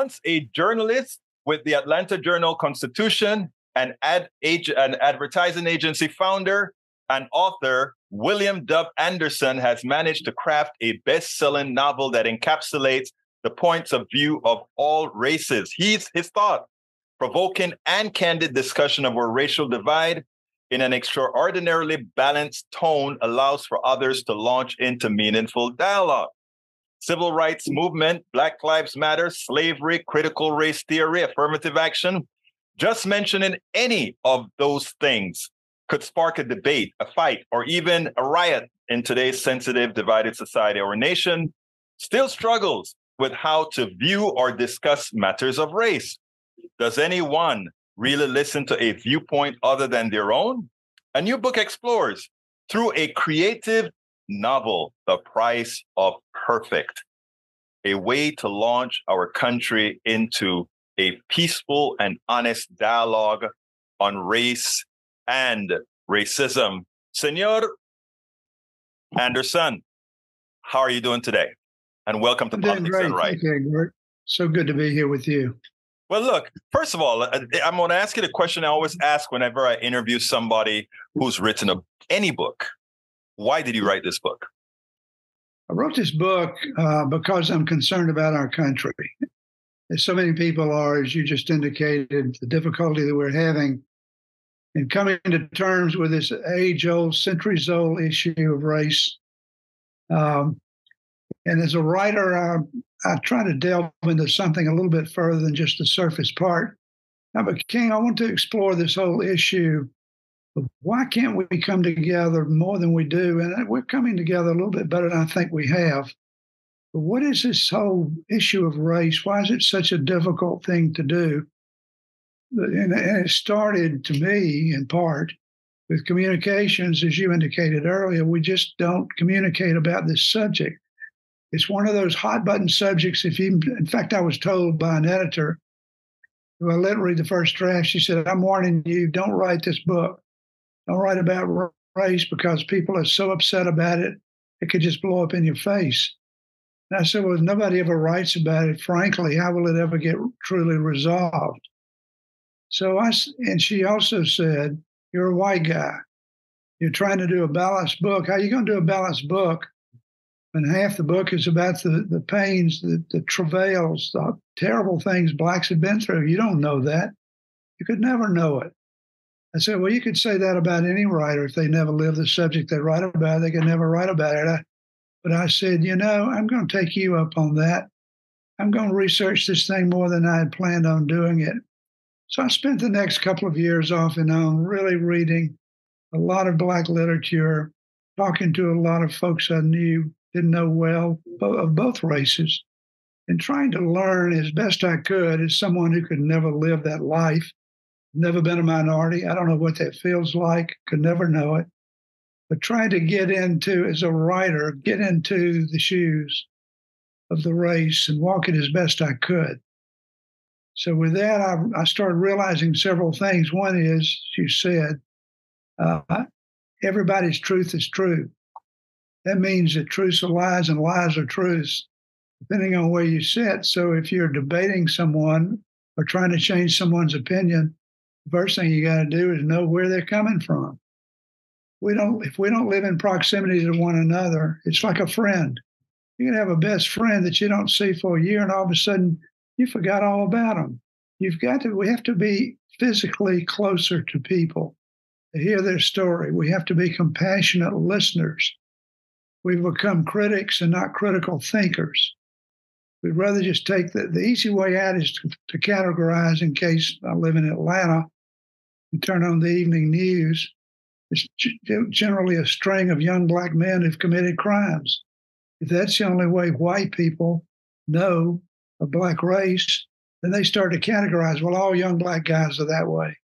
Once a journalist with the Atlanta Journal Constitution, an ad an advertising agency founder, and author, William Dove Anderson has managed to craft a best-selling novel that encapsulates the points of view of all races. He's his thought, provoking and candid discussion of our racial divide in an extraordinarily balanced tone allows for others to launch into meaningful dialogue. Civil rights movement, Black Lives Matter, slavery, critical race theory, affirmative action. Just mentioning any of those things could spark a debate, a fight, or even a riot in today's sensitive, divided society. Our nation still struggles with how to view or discuss matters of race. Does anyone really listen to a viewpoint other than their own? A new book explores through a creative novel, The Price of Perfect, a way to launch our country into a peaceful and honest dialogue on race and racism. Senor Anderson, how are you doing today? And welcome to I'm Politics Done Right. Okay. So good to be here with you. Well, look, first of all, uh, I'm going to ask you the question I always ask whenever I interview somebody who's written a, any book. Why did you write this book? I wrote this book uh, because I'm concerned about our country. As so many people are, as you just indicated, the difficulty that we're having in coming to terms with this age old, centuries old issue of race. Um, and as a writer, I, I try to delve into something a little bit further than just the surface part. Now, but King, I want to explore this whole issue why can't we come together more than we do? And we're coming together a little bit better than I think we have. But what is this whole issue of race? Why is it such a difficult thing to do? And, it started to me in part with communications, as you indicated earlier. We just don't communicate about this subject. It's one of those hot button subjects. If you, in fact, I was told by an editor who I let read the first draft, she said, I'm warning you, don't write this book. Don't write about race because people are so upset about it, it could just blow up in your face. And I said, Well, if nobody ever writes about it, frankly, how will it ever get truly resolved? So I, and she also said, You're a white guy. You're trying to do a balanced book. How are you going to do a balanced book and half the book is about the, the pains, the, the travails, the terrible things blacks have been through. You don't know that. You could never know it. I said, well, you could say that about any writer. If they never live the subject they write about, they could never write about it. I, but I said, you know, I'm going to take you up on that. I'm going to research this thing more than I had planned on doing it. So I spent the next couple of years off and on really reading a lot of Black literature, talking to a lot of folks I knew, didn't know well of both races, and trying to learn as best I could as someone who could never live that life, never been a minority. I don't know what that feels like, could never know it. But trying to get into, as a writer, get into the shoes of the race and walk it as best I could. So with that, I, I started realizing several things. One is, you said, uh, everybody's truth is true. That means that truths are lies and lies are truths, depending on where you sit. So if you're debating someone or trying to change someone's opinion, first thing you got to do is know where they're coming from. We don't if we don't live in proximity to one another, it's like a friend. You can have a best friend that you don't see for a year, and all of a sudden you forgot all about them. You've got to. We have to be physically closer to people to hear their story. We have to be compassionate listeners. We've become critics and not critical thinkers. We'd rather just take the, the easy way out is to, to categorize in case I live in Atlanta. and turn on the evening news, it's generally a string of young black men who've committed crimes. If that's the only way white people know a black race, then they start to categorize, well, all young black guys are that way.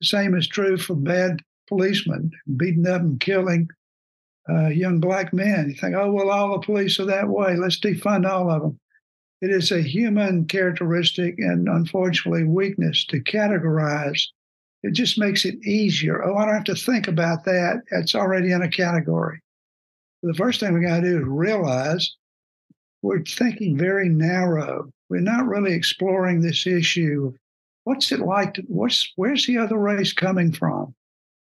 The same is true for bad policemen beating up and killing uh, young black men. You think, oh, well, all the police are that way. Let's defund all of them. It is a human characteristic and unfortunately weakness to categorize. It just makes it easier. Oh, I don't have to think about that. It's already in a category. The first thing we got to do is realize we're thinking very narrow. we're not really exploring this issue what's it like to, what's where's the other race coming from?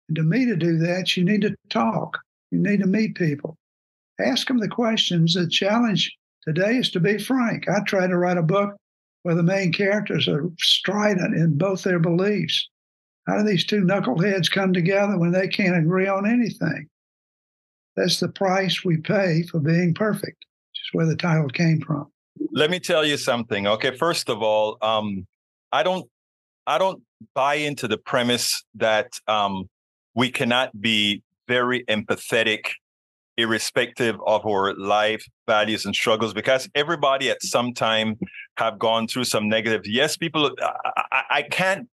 And to me to do that, you need to talk. You need to meet people. Ask them the questions. The challenge today is to be frank. I try to write a book where the main characters are strident in both their beliefs. How do these two knuckleheads come together when they can't agree on anything? That's the price we pay for being perfect, which is where the title came from. Let me tell you something. Okay, first of all, um, I don't, I don't buy into the premise that um, we cannot be very empathetic irrespective of our life values and struggles because everybody at some time have gone through some negative. Yes people I, I, can't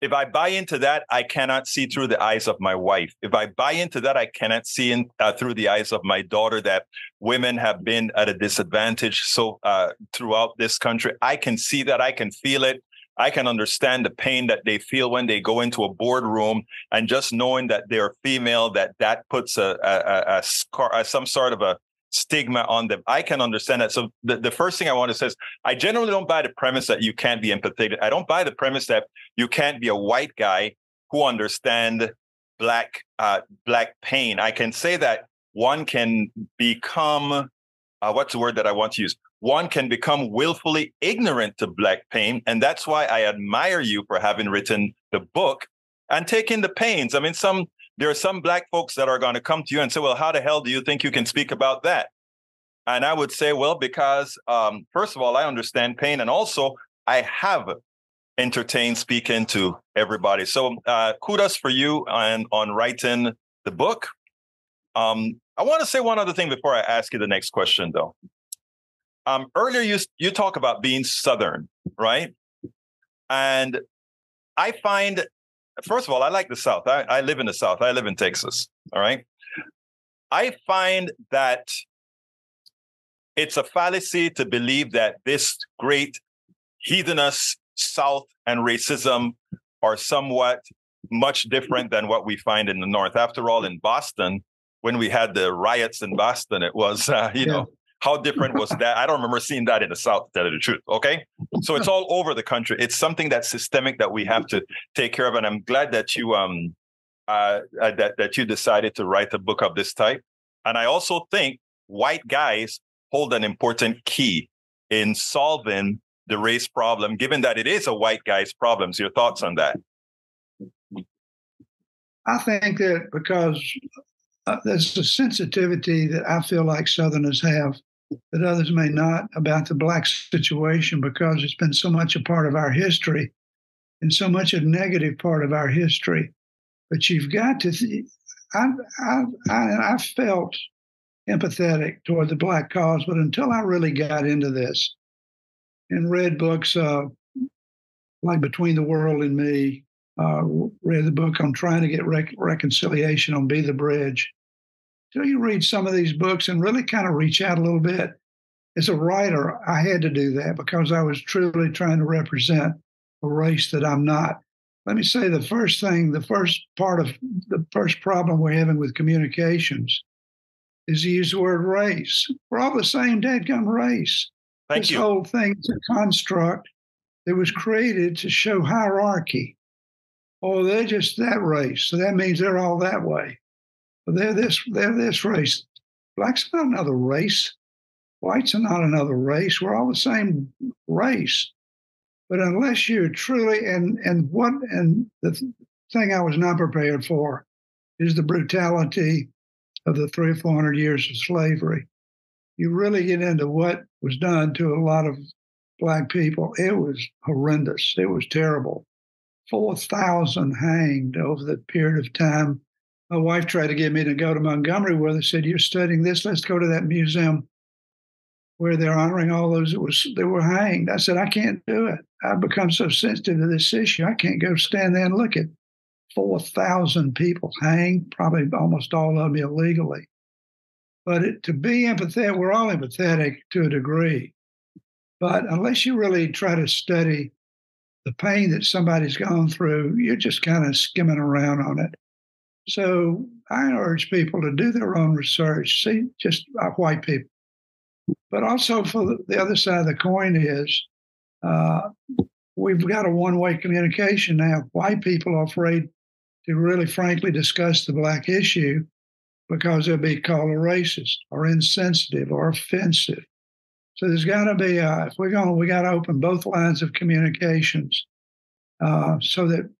if i buy into that i cannot see through the eyes of my wife. If i buy into that i cannot see in, uh, through the eyes of my daughter that women have been at a disadvantage. So uh, throughout this country i can see that i can feel it I can understand the pain that they feel when they go into a boardroom and just knowing that they're female, that that puts a, a, a, a scar, some sort of a stigma on them. I can understand that. So the, the first thing I want to say is I generally don't buy the premise that you can't be empathetic. I don't buy the premise that you can't be a white guy who understand black uh, black pain. I can say that one can become uh, what's the word that I want to use? One can become willfully ignorant to black pain. And that's why I admire you for having written the book and taking the pains. I mean, some there are some black folks that are going to come to you and say, Well, how the hell do you think you can speak about that? And I would say, Well, because um, first of all, I understand pain, and also I have entertained speaking to everybody. So uh, kudos for you on, on writing the book. Um, I want to say one other thing before I ask you the next question, though. Um, earlier, you you talk about being Southern, right? And I find, first of all, I like the South. I, I live in the South. I live in Texas. All right. I find that it's a fallacy to believe that this great heathenous South and racism are somewhat much different than what we find in the North. After all, in Boston, when we had the riots in Boston, it was, uh, you yeah. know, how different was that? I don't remember seeing that in the South, to tell you the truth. Okay. So it's all over the country. It's something that's systemic that we have to take care of. And I'm glad that you um uh, uh that, that you decided to write a book of this type. And I also think white guys hold an important key in solving the race problem, given that it is a white guy's problem. So your thoughts on that? I think that because uh, there's a sensitivity that I feel like Southerners have that others may not about the black situation because it's been so much a part of our history and so much a negative part of our history. But you've got to, th- I, I, I, I felt empathetic toward the black cause, but until I really got into this and read books uh, like Between the World and Me, uh, read the book on trying to get rec- reconciliation on Be the Bridge, till you read some of these books and really kind of reach out a little bit. As a writer, I had to do that because I was truly trying to represent a race that I'm not. Let me say the first thing, the first part of the first problem we're having with communications is to use the word race. We're all the same dadgum race. Thank this you. whole thing is a construct that was created to show hierarchy. Oh, they're just that race. So that means they're all that way. They're this, they're this race. Blacks are not another race. Whites are not another race. We're all the same race. But unless you're truly and and what and the thing I was not prepared for is the brutality of the three or four hundred years of slavery. You really get into what was done to a lot of black people. It was horrendous. It was terrible. Four thousand hanged over the period of time my wife tried to get me to go to Montgomery where they said, You're studying this, let's go to that museum where they're honoring all those that was that were hanged. I said, I can't do it. I've become so sensitive to this issue. I can't go stand there and look at four thousand people hanged, probably almost all of them illegally. But it, to be empathetic, we're all empathetic to a degree. But unless you really try to study the pain that somebody's gone through, you're just kind of skimming around on it. So I urge people to do their own research. See, just uh, white people, But also for the other side of the coin is uh, we've got a one-way communication now. White people are afraid to really frankly discuss the black issue because they'll be called a racist or insensitive or offensive. So there's got to be a, if we're going, we got to open both lines of communications uh, so that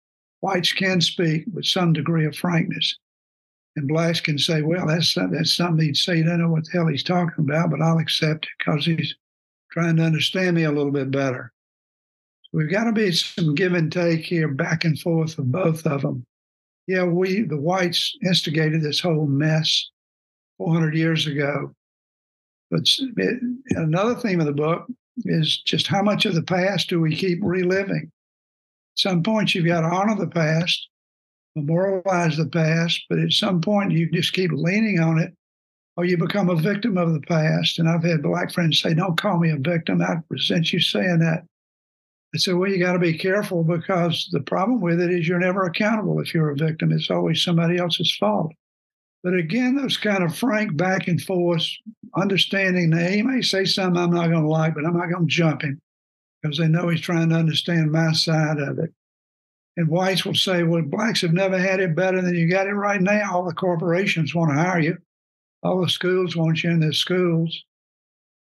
whites can speak with some degree of frankness, and blacks can say, "Well, that's that's something he'd say. He doesn't know what the hell he's talking about, but I'll accept it because he's trying to understand me a little bit better." So we've got to be some give and take here, back and forth of both of them. Yeah, we the whites instigated this whole mess 400 years ago but it, another theme of the book is just how much of the past do we keep reliving? Some point, you've got to honor the past, memorialize the past, but at some point, you just keep leaning on it or you become a victim of the past. And I've had black friends say, Don't call me a victim. I resent you saying that. I said, Well, you got to be careful because the problem with it is you're never accountable if you're a victim. It's always somebody else's fault. But again, those kind of frank back and forth, understanding that he may say something I'm not going to like, but I'm not going to jump him because they know he's trying to understand my side of it. And whites will say, well, blacks have never had it better than you got it right now. All the corporations want to hire you. All the schools want you in the schools.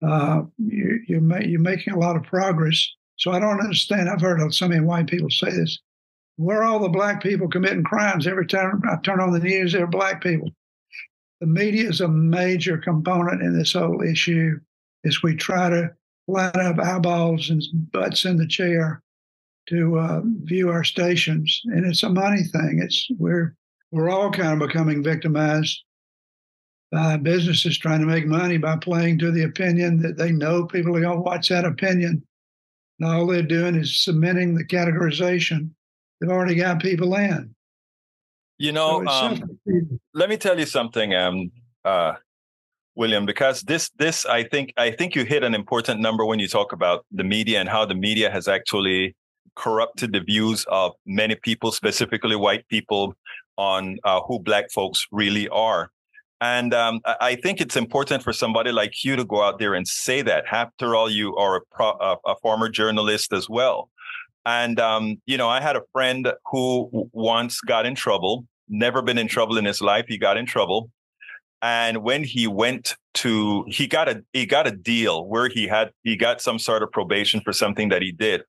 Uh, you, you're, you're making a lot of progress. So I don't understand. I've heard so many white people say this. Where are all the black people committing crimes? Every time I turn on the news, there are black people the media is a major component in this whole issue as we try to line up eyeballs and butts in the chair to uh, view our stations. And it's a money thing. It's we're we're all kind of becoming victimized by businesses trying to make money by playing to the opinion that they know people are going to watch that opinion. And all they're doing is cementing the categorization. They've already got people in. You know, um, let me tell you something, um, uh, William, because this this I think I think you hit an important number when you talk about the media and how the media has actually corrupted the views of many people, specifically white people, on uh, who black folks really are. And um, I think it's important for somebody like you to go out there and say that. After all, you are a, pro- a, former journalist as well. And, um, you know, I had a friend who once got in trouble, never been in trouble in his life. He got in trouble. And when he went to, he got a, he got a deal where he had, he got some sort of probation for something that he did.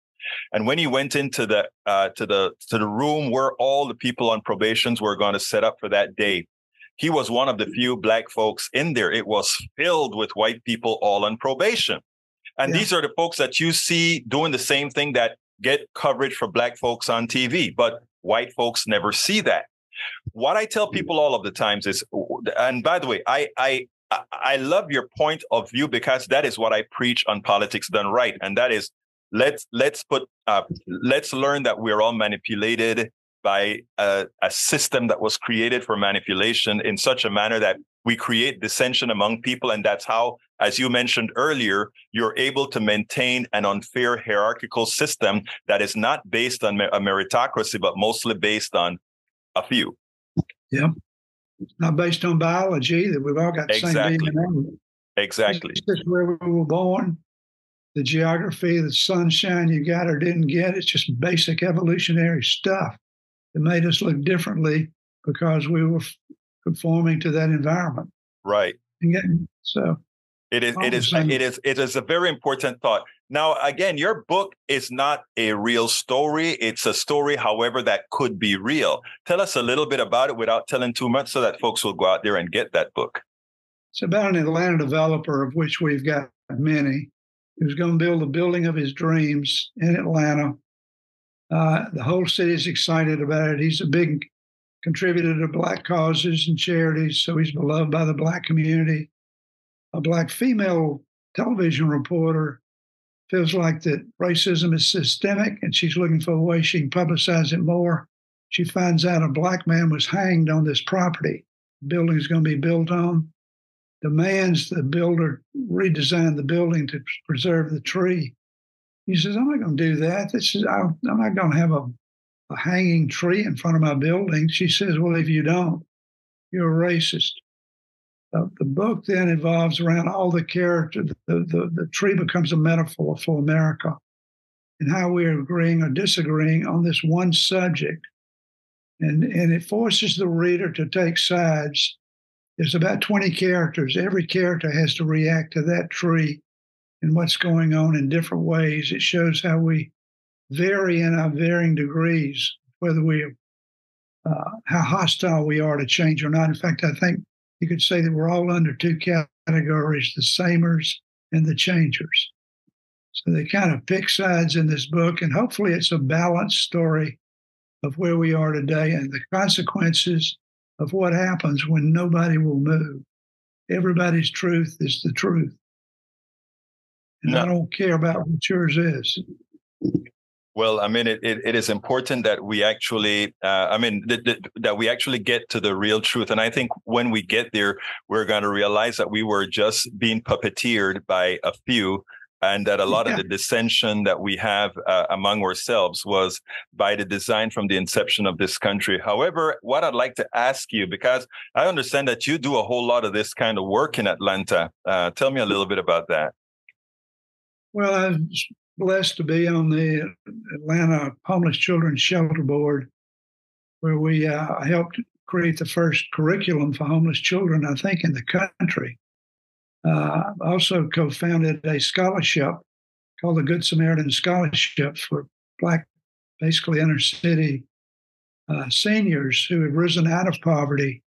And when he went into the, uh, to the, to the room where all the people on probations were going to set up for that day, he was one of the few black folks in there. It was filled with white people all on probation. And yeah. these are the folks that you see doing the same thing that get coverage for black folks on TV, but white folks never see that. What I tell people all of the times is, and by the way, I I I love your point of view because that is what I preach on politics done right, and that is let's let's put uh, let's learn that we're all manipulated by a, a, system that was created for manipulation in such a manner that we create dissension among people and that's how as you mentioned earlier, you're able to maintain an unfair hierarchical system that is not based on a meritocracy, but mostly based on a few. Yeah. Not based on biology, that we've all got the exactly. same DNA. Exactly. It's just where we were born, the geography, the sunshine you got or didn't get. It's just basic evolutionary stuff that made us look differently because we were conforming to that environment. Right. So it is, it is, it is, it is a very important thought. Now, again, your book is not a real story. It's a story, however, that could be real. Tell us a little bit about it without telling too much so that folks will go out there and get that book. It's about an Atlanta developer, of which we've got many, who's going to build the building of his dreams in Atlanta. Uh, the whole city is excited about it. He's a big contributor to Black causes and charities, so he's beloved by the Black community a black female television reporter feels like that racism is systemic and she's looking for a way she can publicize it more. She finds out a black man was hanged on this property. The building is going to be built on. Demands the builder redesign the building to preserve the tree. He says, I'm not going to do that. This is, I'm not going to have a, a hanging tree in front of my building. She says, Well, if you don't, you're a racist. The book then evolves around all the characters. The, the, the tree becomes a metaphor for America and how we are agreeing or disagreeing on this one subject. And, and it forces the reader to take sides. There's about 20 characters. Every character has to react to that tree and what's going on in different ways. It shows how we vary in our varying degrees, whether we, uh, how hostile we are to change or not. In fact, I think you could say that we're all under two categories the samers and the changers. So they kind of pick sides in this book, and hopefully it's a balanced story of where we are today and the consequences of what happens when nobody will move. Everybody's truth is the truth. And no. I don't care about what yours is. Well, I mean, it, it, it is important that we actually, uh, I mean, th- th- that we actually get to the real truth. And I think when we get there, we're going to realize that we were just being puppeteered by a few and that a lot yeah. of the dissension that we have uh, among ourselves was by the design from the inception of this country. However, what I'd like to ask you, because I understand that you do a whole lot of this kind of work in Atlanta, uh, tell me a little bit about that. Well, I've blessed to be on the Atlanta Homeless Children's Shelter Board, where we uh, helped create the first curriculum for homeless children, I think, in the country. Uh, also co founded a scholarship called the Good Samaritan Scholarship for Black, basically inner city uh, seniors who have risen out of poverty.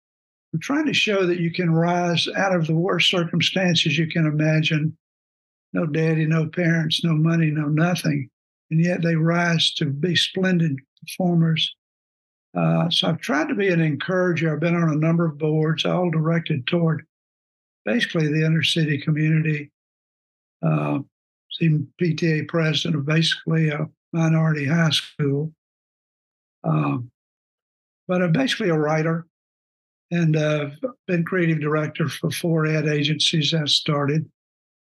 We're trying to show that you can rise out of the worst circumstances you can imagine no daddy, no parents, no money, no nothing. And yet they rise to be splendid performers. Uh, so I've tried to be an encourager. I've been on a number of boards, all directed toward basically the inner city community. Uh, PTA president of basically a minority high school. Um, but I'm basically a writer and I've uh, been creative director for four ad agencies I started.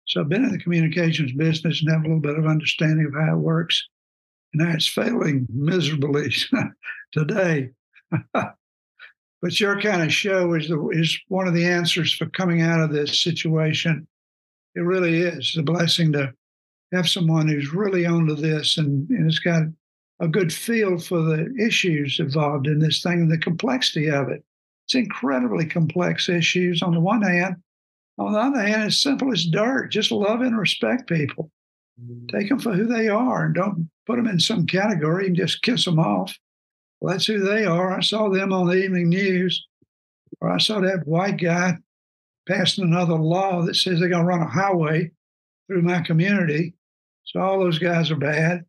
So I've been in the communications business and have a little bit of understanding of how it works. And it's failing miserably today. but your kind of show is the, is one of the answers for coming out of this situation. It really is a blessing to have someone who's really onto this and, and has got a good feel for the issues involved in this thing and the complexity of it. It's incredibly complex issues. On the one hand, on the other hand, it's simple as dirt. Just love and respect people. Take them for who they are and don't put them in some category and just kiss them off. Well, that's who they are. I saw them on the evening news, or I saw that white guy passing another law that says they're going to run a highway through my community. So all those guys are bad.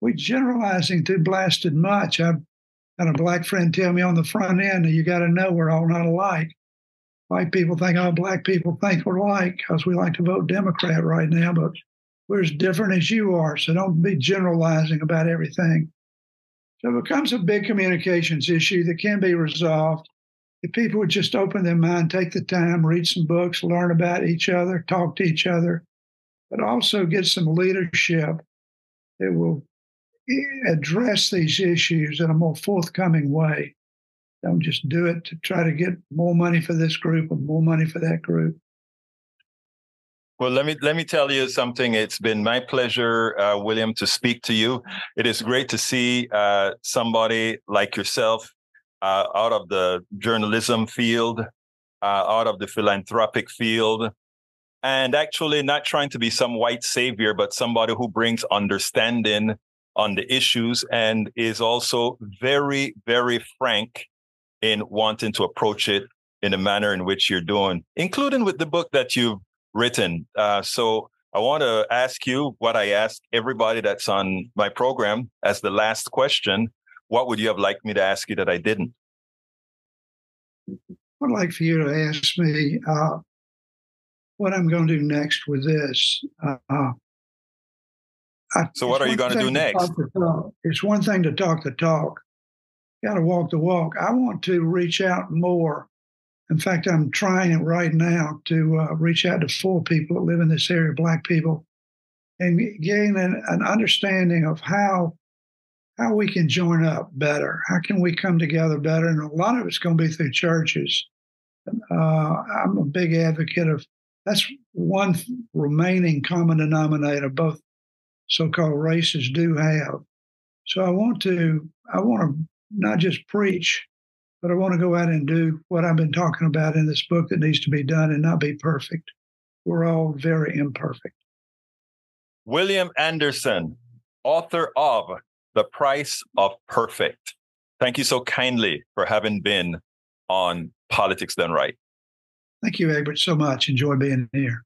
We're generalizing too blasted much. I had a black friend tell me on the front end, that you got to know we're all not alike white people think all black people think we're alike because we like to vote Democrat right now, but we're as different as you are. So don't be generalizing about everything. So it becomes a big communications issue that can be resolved if people would just open their mind, take the time, read some books, learn about each other, talk to each other, but also get some leadership that will address these issues in a more forthcoming way. Don't just do it to try to get more money for this group or more money for that group. Well, let me let me tell you something. It's been my pleasure, uh, William, to speak to you. It is great to see uh, somebody like yourself uh, out of the journalism field, uh, out of the philanthropic field, and actually not trying to be some white savior, but somebody who brings understanding on the issues and is also very, very frank in wanting to approach it in the manner in which you're doing, including with the book that you've written. Uh, so I want to ask you what I ask everybody that's on my program as the last question. What would you have liked me to ask you that I didn't? I'd like for you to ask me uh, what I'm going to do next with this. Uh, I, so, what are you going to do next? It's one thing to talk the talk, got to walk the walk. I want to reach out more. In fact, I'm trying it right now to uh, reach out to four people that live in this area, Black people, and gain an, an understanding of how how we can join up better. How can we come together better? And a lot of it's going to be through churches. uh, I'm a big advocate of that's one remaining common denominator both so-called races do have. So I want to I want to not just preach, but I want to go out and do what I've been talking about in this book that needs to be done and not be perfect. We're all very imperfect. William Anderson, author of The Price of Perfect. Thank you so kindly for having been on Politics Done Right. Thank you, Egbert, so much. Enjoy being here